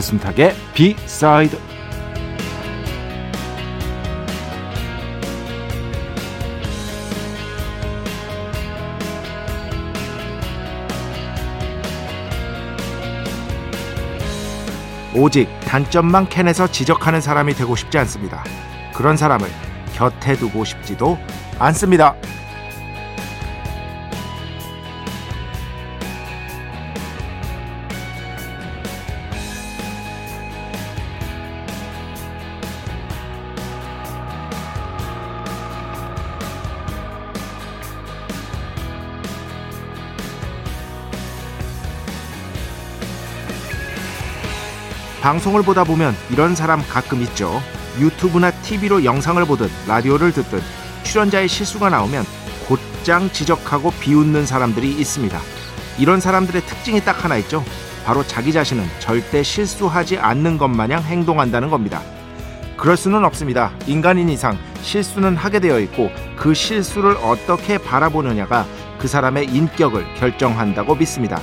배순탁의 비사이드 오직 단점만 캔에서 지적하는 사람이 되고 싶지 않습니다. 그런 사람을 곁에 두고 싶지도 않습니다. 방송을 보다 보면 이런 사람 가끔 있죠. 유튜브나 TV로 영상을 보든 라디오를 듣든 출연자의 실수가 나오면 곧장 지적하고 비웃는 사람들이 있습니다. 이런 사람들의 특징이 딱 하나 있죠. 바로 자기 자신은 절대 실수하지 않는 것 마냥 행동한다는 겁니다. 그럴 수는 없습니다. 인간인 이상 실수는 하게 되어 있고 그 실수를 어떻게 바라보느냐가 그 사람의 인격을 결정한다고 믿습니다.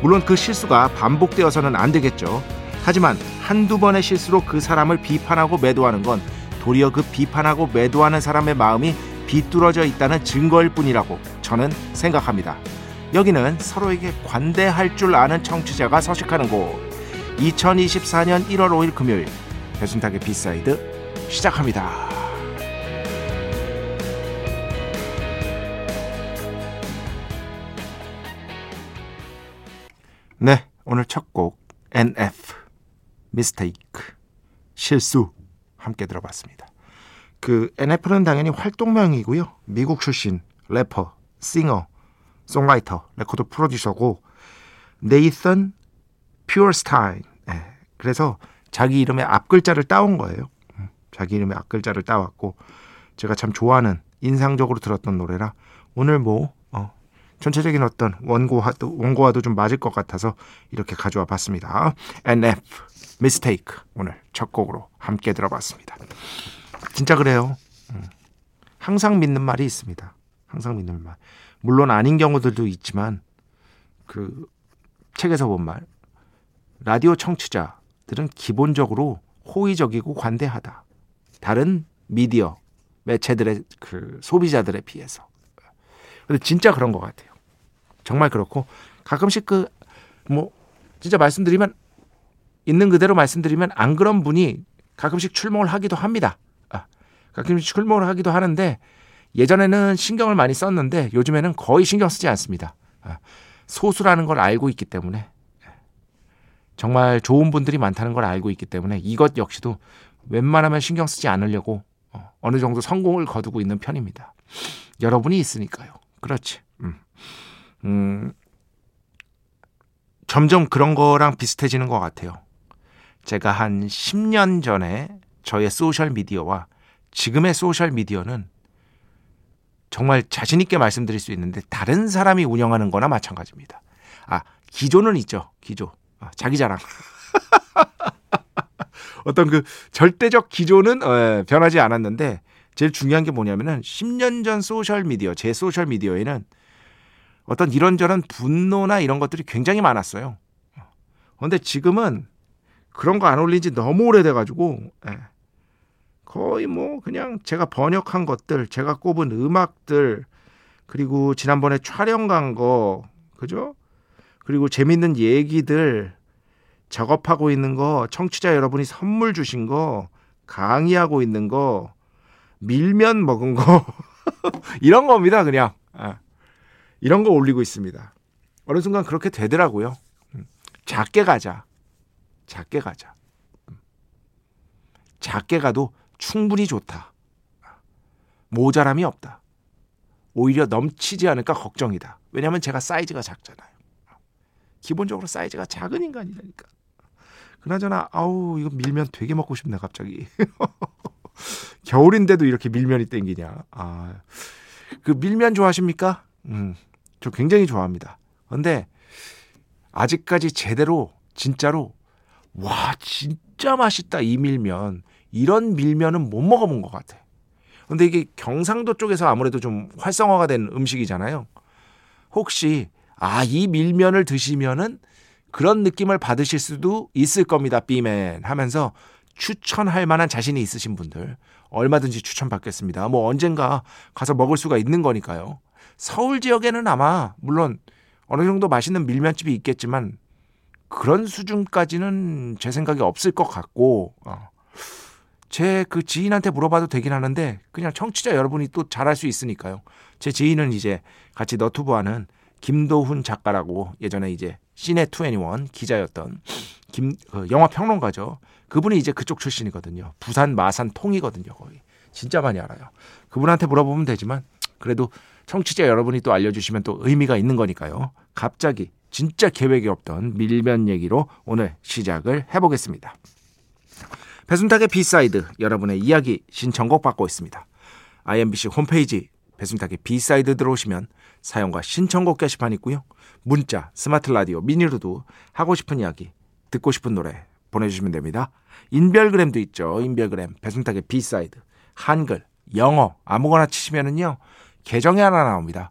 물론 그 실수가 반복되어서는 안 되겠죠. 하지만 한두 번의 실수로 그 사람을 비판하고 매도하는 건 도리어 그 비판하고 매도하는 사람의 마음이 비뚤어져 있다는 증거일 뿐이라고 저는 생각합니다. 여기는 서로에게 관대할 줄 아는 청취자가 서식하는 곳. 2024년 1월 5일 금요일 배순탁의 B side 시작합니다. 네, 오늘 첫 곡 NF Mistake 실수 함께 들어봤습니다. 그 NF는 당연히 활동명이고요. 미국 출신 래퍼, 싱어, 송라이터, 레코드 프로듀서고 네이선 퓨어스타인. 네, 그래서 자기 이름의 앞글자를 따온 거예요. 음, 자기 이름의 앞글자를 따왔고 제가 참 좋아하는 인상적으로 들었던 노래라 오늘 뭐 어, 전체적인 어떤 원고와도 원고와도 좀 맞을 것 같아서 이렇게 가져와 봤습니다. NF 미스테이크 오늘 첫 곡으로 함께 들어봤습니다. 진짜 그래요. 음. 항상 믿는 말이 있습니다. 항상 믿는 말. 물론 아닌 경우들도 있지만 그 책에서 본 말. 라디오 청취자들은 기본적으로 호의적이고 관대하다. 다른 미디어 매체들의 그 소비자들에 비해서. 근데 진짜 그런 것 같아요. 정말 그렇고 가끔씩 그 뭐 진짜 말씀드리면 있는 그대로 말씀드리면 안 그런 분이 가끔씩 출몰을 하기도 합니다. 아, 가끔씩 출몰을 하기도 하는데 예전에는 신경을 많이 썼는데 요즘에는 거의 신경 쓰지 않습니다. 아, 소수라는 걸 알고 있기 때문에 정말 좋은 분들이 많다는 걸 알고 있기 때문에 이것 역시도 웬만하면 신경 쓰지 않으려고 어, 어느 정도 성공을 거두고 있는 편입니다. 여러분이 있으니까요. 그렇지. 음. 음, 점점 그런 거랑 비슷해지는 것 같아요. 제가 한 10년 전에 저의 소셜 미디어와 지금의 소셜 미디어는 정말 자신있게 말씀드릴 수 있는데 다른 사람이 운영하는 거나 마찬가지입니다. 아, 기조는 있죠. 기조. 아, 자기 자랑. 어떤 그 절대적 기조는 어, 변하지 않았는데 제일 중요한 게 뭐냐면은 10년 전 소셜 미디어, 제 소셜 미디어에는 어떤 이런저런 분노나 이런 것들이 굉장히 많았어요. 그런데 지금은 그런 거 안 올린 지 너무 오래돼가지고 예. 거의 뭐 그냥 제가 번역한 것들, 제가 꼽은 음악들, 그리고 지난번에 촬영 간 거, 그죠? 그리고 재밌는 얘기들, 작업하고 있는 거, 청취자 여러분이 선물 주신 거, 강의하고 있는 거, 밀면 먹은 거, 이런 겁니다, 그냥. 아, 이런 거 올리고 있습니다. 어느 순간 그렇게 되더라고요. 음, 작게 가자. 작게 가자. 음. 작게 가도 충분히 좋다. 모자람이 없다. 오히려 넘치지 않을까 걱정이다. 왜냐하면 제가 사이즈가 작잖아요. 기본적으로 사이즈가 작은 인간이라니까. 그나저나 아우 이거 밀면 되게 먹고 싶네 갑자기. 겨울인데도 이렇게 밀면이 땡기냐. 아, 그 밀면 좋아하십니까? 음, 저 굉장히 좋아합니다. 근데 아직까지 제대로 진짜로 와 진짜 맛있다 이 밀면 이런 밀면은 못 먹어본 것 같아. 근데 이게 경상도 쪽에서 아무래도 좀 활성화가 된 음식이잖아요. 혹시 아 이 밀면을 드시면은 그런 느낌을 받으실 수도 있을 겁니다. 비맨 하면서 추천할 만한 자신이 있으신 분들 얼마든지 추천받겠습니다. 뭐 언젠가 가서 먹을 수가 있는 거니까요. 서울 지역에는 아마 물론 어느 정도 맛있는 밀면집이 있겠지만 그런 수준까지는 제 생각에 없을 것 같고 어. 제그 지인한테 물어봐도 되긴 하는데 그냥 청취자 여러분이 또 잘할 수 있으니까요. 제 지인은 이제 같이 너튜브하는 김도훈 작가라고 예전에 이제 시네 투애니원 기자였던 김 그 영화 평론가죠. 그분이 이제 그쪽 출신이거든요. 부산 마산 통이거든요. 거의 진짜 많이 알아요. 그분한테 물어보면 되지만 그래도 청취자 여러분이 또 알려주시면 또 의미가 있는 거니까요. 갑자기 진짜 계획이 없던 밀면 얘기로 오늘 시작을 해보겠습니다. 배순탁의 B side 여러분의 이야기 신청곡 받고 있습니다. iMBC 홈페이지 배순탁의 B side 들어오시면 사연과 신청곡 게시판 있고요. 문자, 스마트 라디오, 미니로도 하고 싶은 이야기, 듣고 싶은 노래 보내주시면 됩니다. 인별그램도 있죠. 인별그램 배순탁의 B side 한글, 영어 아무거나 치시면은요 계정이 하나 나옵니다.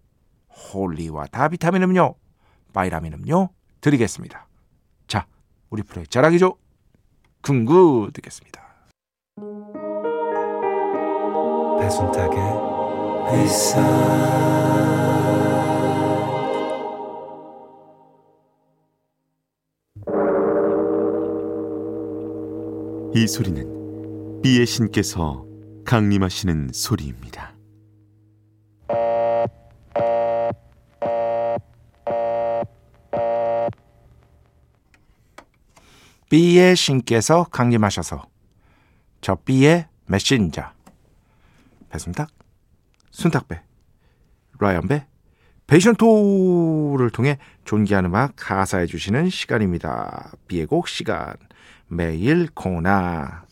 holy water 비타민 음료, 바이라민 음료 드리겠습니다. 자, 우리 프로의 자랑이죠. 궁구 듣겠습니다. 배순탁의 회사 이 소리는 비의 신께서 강림하시는 소리입니다. B의 신께서 강림하셔서 저 B의 메신저. 배순탁, 순탁배, 라이언배, 베이션토를 통해 존귀한 음악 가사해 주시는 시간입니다. 비의 곡 시간. 매일 코너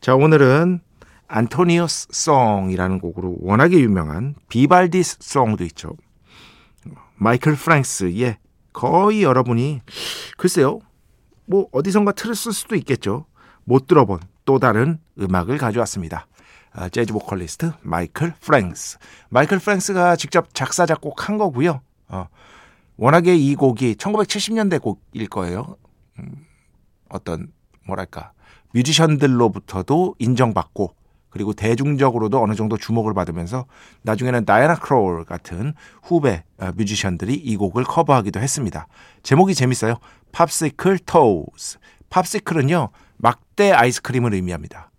자 오늘은 Antonio's Song이라는 곡으로 워낙에 유명한 Vivaldi Song도 있죠. 마이클 프랭스의 거의 여러분이 글쎄요 뭐 어디선가 틀었을 수도 있겠죠. 못 들어본 또 다른 음악을 가져왔습니다. 아, 재즈 보컬리스트 마이클 프랭스. 마이클 프랭스가 직접 작사 작곡한 거고요. 어, 워낙에 이 곡이 1970년대 곡일 거예요. 음, 어떤 뭐랄까 뮤지션들로부터도 인정받고 그리고 대중적으로도 어느 정도 주목을 받으면서 나중에는 다이아나 크로울 같은 후배 어, 뮤지션들이 이 곡을 커버하기도 했습니다. 제목이 재밌어요. 팝시클 토우스. 팝시클은요 막대 아이스크림을 의미합니다.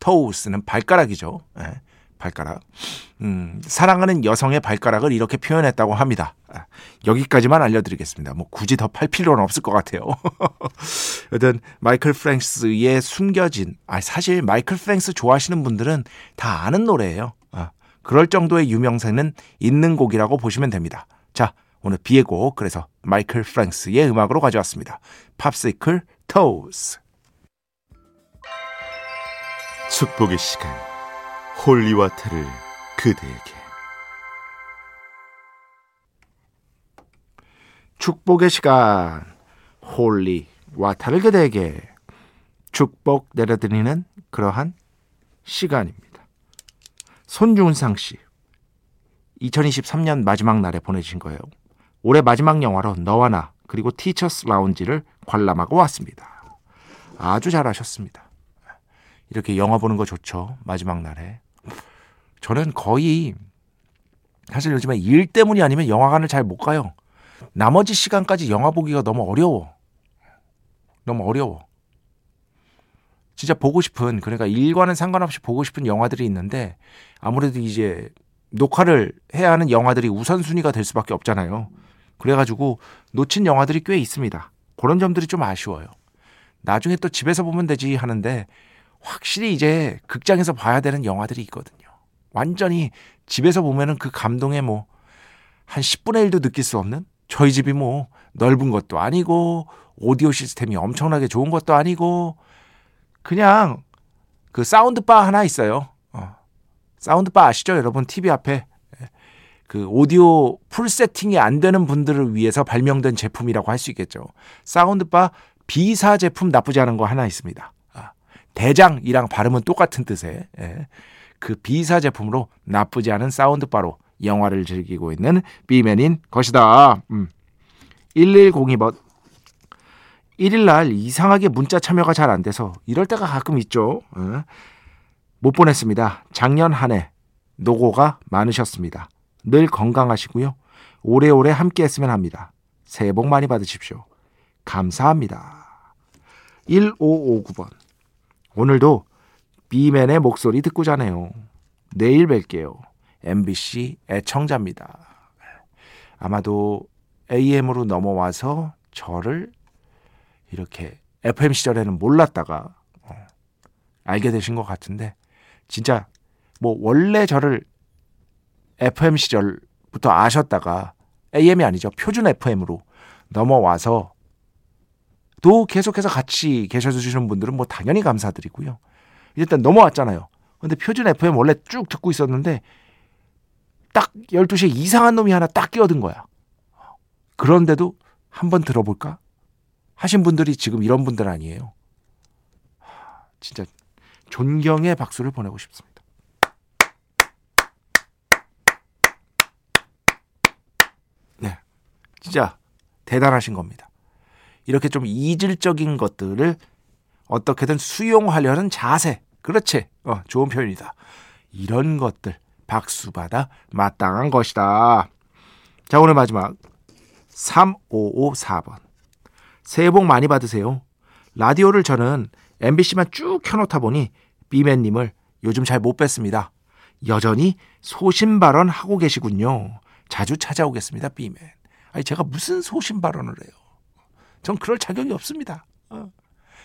토우스는 발가락이죠. 예, 발가락. 음, 사랑하는 여성의 발가락을 이렇게 표현했다고 합니다. 아, 여기까지만 알려드리겠습니다. 뭐 굳이 더 팔 필요는 없을 것 같아요. 여튼 마이클 프랭스의 숨겨진, 아 사실 마이클 프랭스 좋아하시는 분들은 다 아는 노래예요. 아, 그럴 정도의 유명세는 있는 곡이라고 보시면 됩니다. 자, 오늘 B의 곡 그래서 마이클 프랭스의 음악으로 가져왔습니다. Popsicle Toes. 축복의 시간 holy water를 그대에게 축복의 시간 holy water를 그대에게 축복 내려드리는 그러한 시간입니다. 손준상 씨 2023년 마지막 날에 보내주신 거예요. 올해 마지막 영화로 너와 나 그리고 Teachers' Lounge를 관람하고 왔습니다. 아주 잘하셨습니다. 이렇게 영화 보는 거 좋죠. 마지막 날에. 저는 거의 사실 요즘에 일 때문이 아니면 영화관을 잘 못 가요. 나머지 시간까지 영화 보기가 너무 어려워. 너무 어려워. 진짜 보고 싶은 그러니까 일과는 상관없이 보고 싶은 영화들이 있는데 아무래도 이제 녹화를 해야 하는 영화들이 우선순위가 될 수밖에 없잖아요. 그래가지고 놓친 영화들이 꽤 있습니다. 그런 점들이 좀 아쉬워요. 나중에 또 집에서 보면 되지 하는데 확실히 이제 극장에서 봐야 되는 영화들이 있거든요. 완전히 집에서 보면은 그 감동에 뭐 한 10분의 1도 느낄 수 없는 저희 집이 뭐 넓은 것도 아니고 오디오 시스템이 엄청나게 좋은 것도 아니고 그냥 그 사운드바 하나 있어요. 어. 사운드바 아시죠? 여러분 TV 앞에 그 오디오 풀 세팅이 안 되는 분들을 위해서 발명된 제품이라고 할 수 있겠죠. 사운드바 비사 제품 나쁘지 않은 거 하나 있습니다. 아, 대장이랑 발음은 똑같은 뜻의 예. 그 비사 제품으로 나쁘지 않은 사운드바로 영화를 즐기고 있는 비맨인 것이다. 음. 1102번 1일날 이상하게 문자 참여가 잘 안 돼서 이럴 때가 가끔 있죠. 어? 못 보냈습니다. 작년 한 해 노고가 많으셨습니다. 늘 건강하시고요. 오래오래 함께 했으면 합니다. 새해 복 많이 받으십시오. 감사합니다. 1559번. 오늘도 비맨의 목소리 듣고 자네요. 내일 뵐게요. MBC 애청자입니다. 아마도 AM으로 넘어와서 저를 이렇게 FM 시절에는 몰랐다가 어, 알게 되신 것 같은데 진짜 뭐 원래 저를 FM 시절부터 아셨다가 AM이 아니죠 표준 FM으로 넘어와서 또 계속해서 같이 계셔주시는 분들은 뭐 당연히 감사드리고요. 일단 넘어왔잖아요. 근데 표준 FM 원래 쭉 듣고 있었는데 딱 12시에 이상한 놈이 하나 딱 끼어든 거야. 그런데도 한번 들어볼까? 하신 분들이 지금 이런 분들 아니에요. 진짜 존경의 박수를 보내고 싶습니다. 네. 진짜 대단하신 겁니다. 이렇게 좀 이질적인 것들을 어떻게든 수용하려는 자세. 그렇지. 어, 좋은 표현이다. 이런 것들 박수 받아 마땅한 것이다. 자, 오늘 마지막 3554번. 새해 복 많이 받으세요. 라디오를 저는 MBC만 쭉 켜놓다 보니 비맨님을 요즘 잘 못 뵀습니다. 여전히 소신 발언 하고 계시군요. 자주 찾아오겠습니다, 비맨. 아니 제가 무슨 소신 발언을 해요? 전 그럴 자격이 없습니다. 어.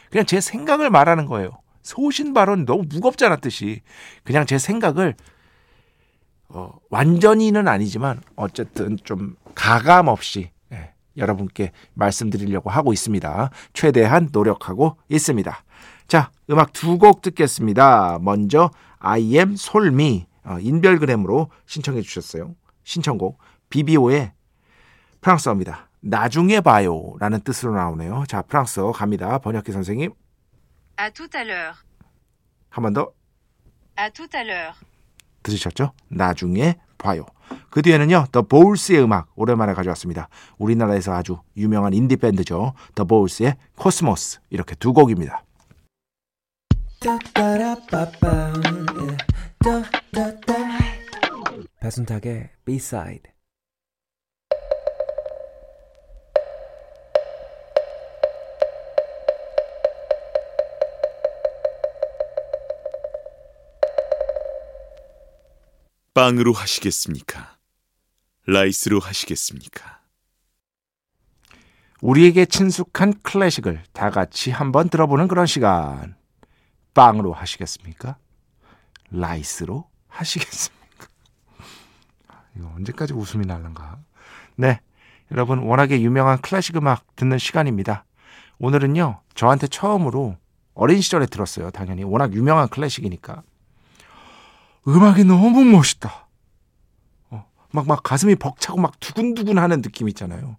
그냥 제 생각을 말하는 거예요. 소신 발언 너무 무겁잖아 뜻이. 그냥 제 생각을 어, 완전히는 아니지만 어쨌든 좀 가감 없이 여러분께 말씀드리려고 하고 있습니다. 최대한 노력하고 있습니다. 자, 음악 두 곡 듣겠습니다. 먼저 I am 솔미 어, 인별그램으로 신청해 주셨어요. 신청곡 비비오의 프랑스어입니다. 나중에 봐요 라는 뜻으로 나오네요. 자, 프랑스어 갑니다. 번역기 선생님. À tout à l'heure. 한 번 더. À tout à l'heure. 들으셨죠? 나중에 봐요. 그 뒤에는요, The Bowls의 음악 오랜만에 가져왔습니다. 우리나라에서 아주 유명한 인디 밴드죠. The Bowls의 Cosmos 이렇게 두 곡입니다. 배순탁의 B-side 빵으로 하시겠습니까? rice로 하시겠습니까? 우리에게 친숙한 클래식을 다 같이 한번 들어보는 그런 시간. 빵으로 하시겠습니까? rice로 하시겠습니까? 이거 언제까지 웃음이 날란가? 네. 여러분, 워낙에 유명한 클래식 음악 듣는 시간입니다. 오늘은요, 저한테 처음으로 어린 시절에 들었어요. 당연히. 워낙 유명한 클래식이니까. 음악이 너무 멋있다. 어, 막, 막 가슴이 벅차고 막 두근두근 하는 느낌 있잖아요.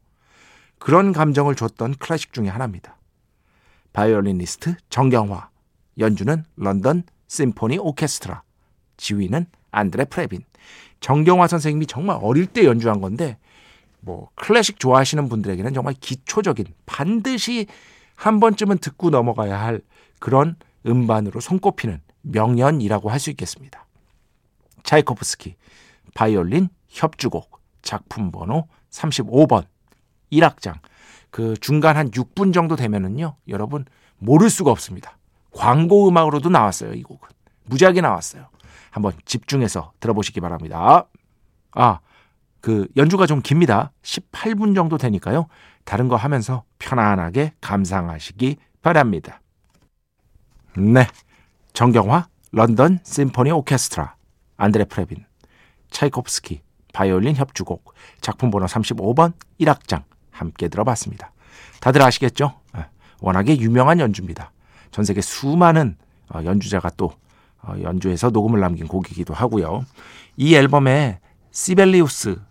그런 감정을 줬던 클래식 중에 하나입니다. 바이올리니스트 정경화, 연주는 런던 심포니 오케스트라, 지휘는 안드레 프레빈. 정경화 선생님이 정말 어릴 때 연주한 건데 뭐 클래식 좋아하시는 분들에게는 정말 기초적인 반드시 한 번쯤은 듣고 넘어가야 할 그런 음반으로 손꼽히는 명연이라고 할 수 있겠습니다. 차이코프스키 바이올린 협주곡 작품 번호 35번 1악장 그 중간 한 6분 정도 되면은요 여러분 모를 수가 없습니다. 광고 음악으로도 나왔어요 이 곡은 무지하게 나왔어요. 한번 집중해서 들어보시기 바랍니다. 아, 그 연주가 좀 깁니다. 18분 정도 되니까요. 다른 거 하면서 편안하게 감상하시기 바랍니다. 네. 정경화 런던 심포니 오케스트라 안드레 프레빈 차이코프스키 바이올린 협주곡 작품 번호 35번 1악장 함께 들어봤습니다. 다들 아시겠죠? 예, 워낙에 유명한 연주입니다. 전 세계 수많은 어, 연주자가 또 어, 연주해서 녹음을 남긴 곡이기도 하고요. 이 앨범에 시벨리우스가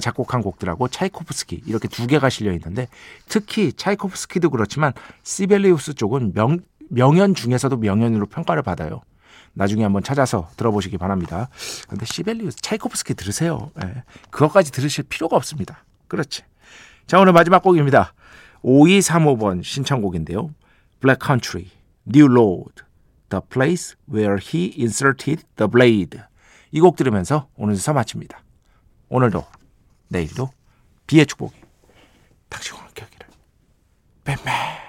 작곡한 곡들하고 차이코프스키 이렇게 두 개가 실려 있는데 특히 차이코프스키도 그렇지만 시벨리우스 쪽은 명, 명연 중에서도 명연으로 평가를 받아요. 나중에 한번 찾아서 들어보시기 바랍니다. 근데 시벨리우스, 차이코프스키 들으세요. 예, 그것까지 들으실 필요가 없습니다. 그렇지. 자, 오늘 마지막 곡입니다. 5235번 신청곡인데요. Black Country, New Road, The Place Where He Inserted the Blade. 이 곡 들으면서 오늘 수사 마칩니다. 오늘도, 내일도 비의 축복이 당신과 함께 하기를. 뱀뱀.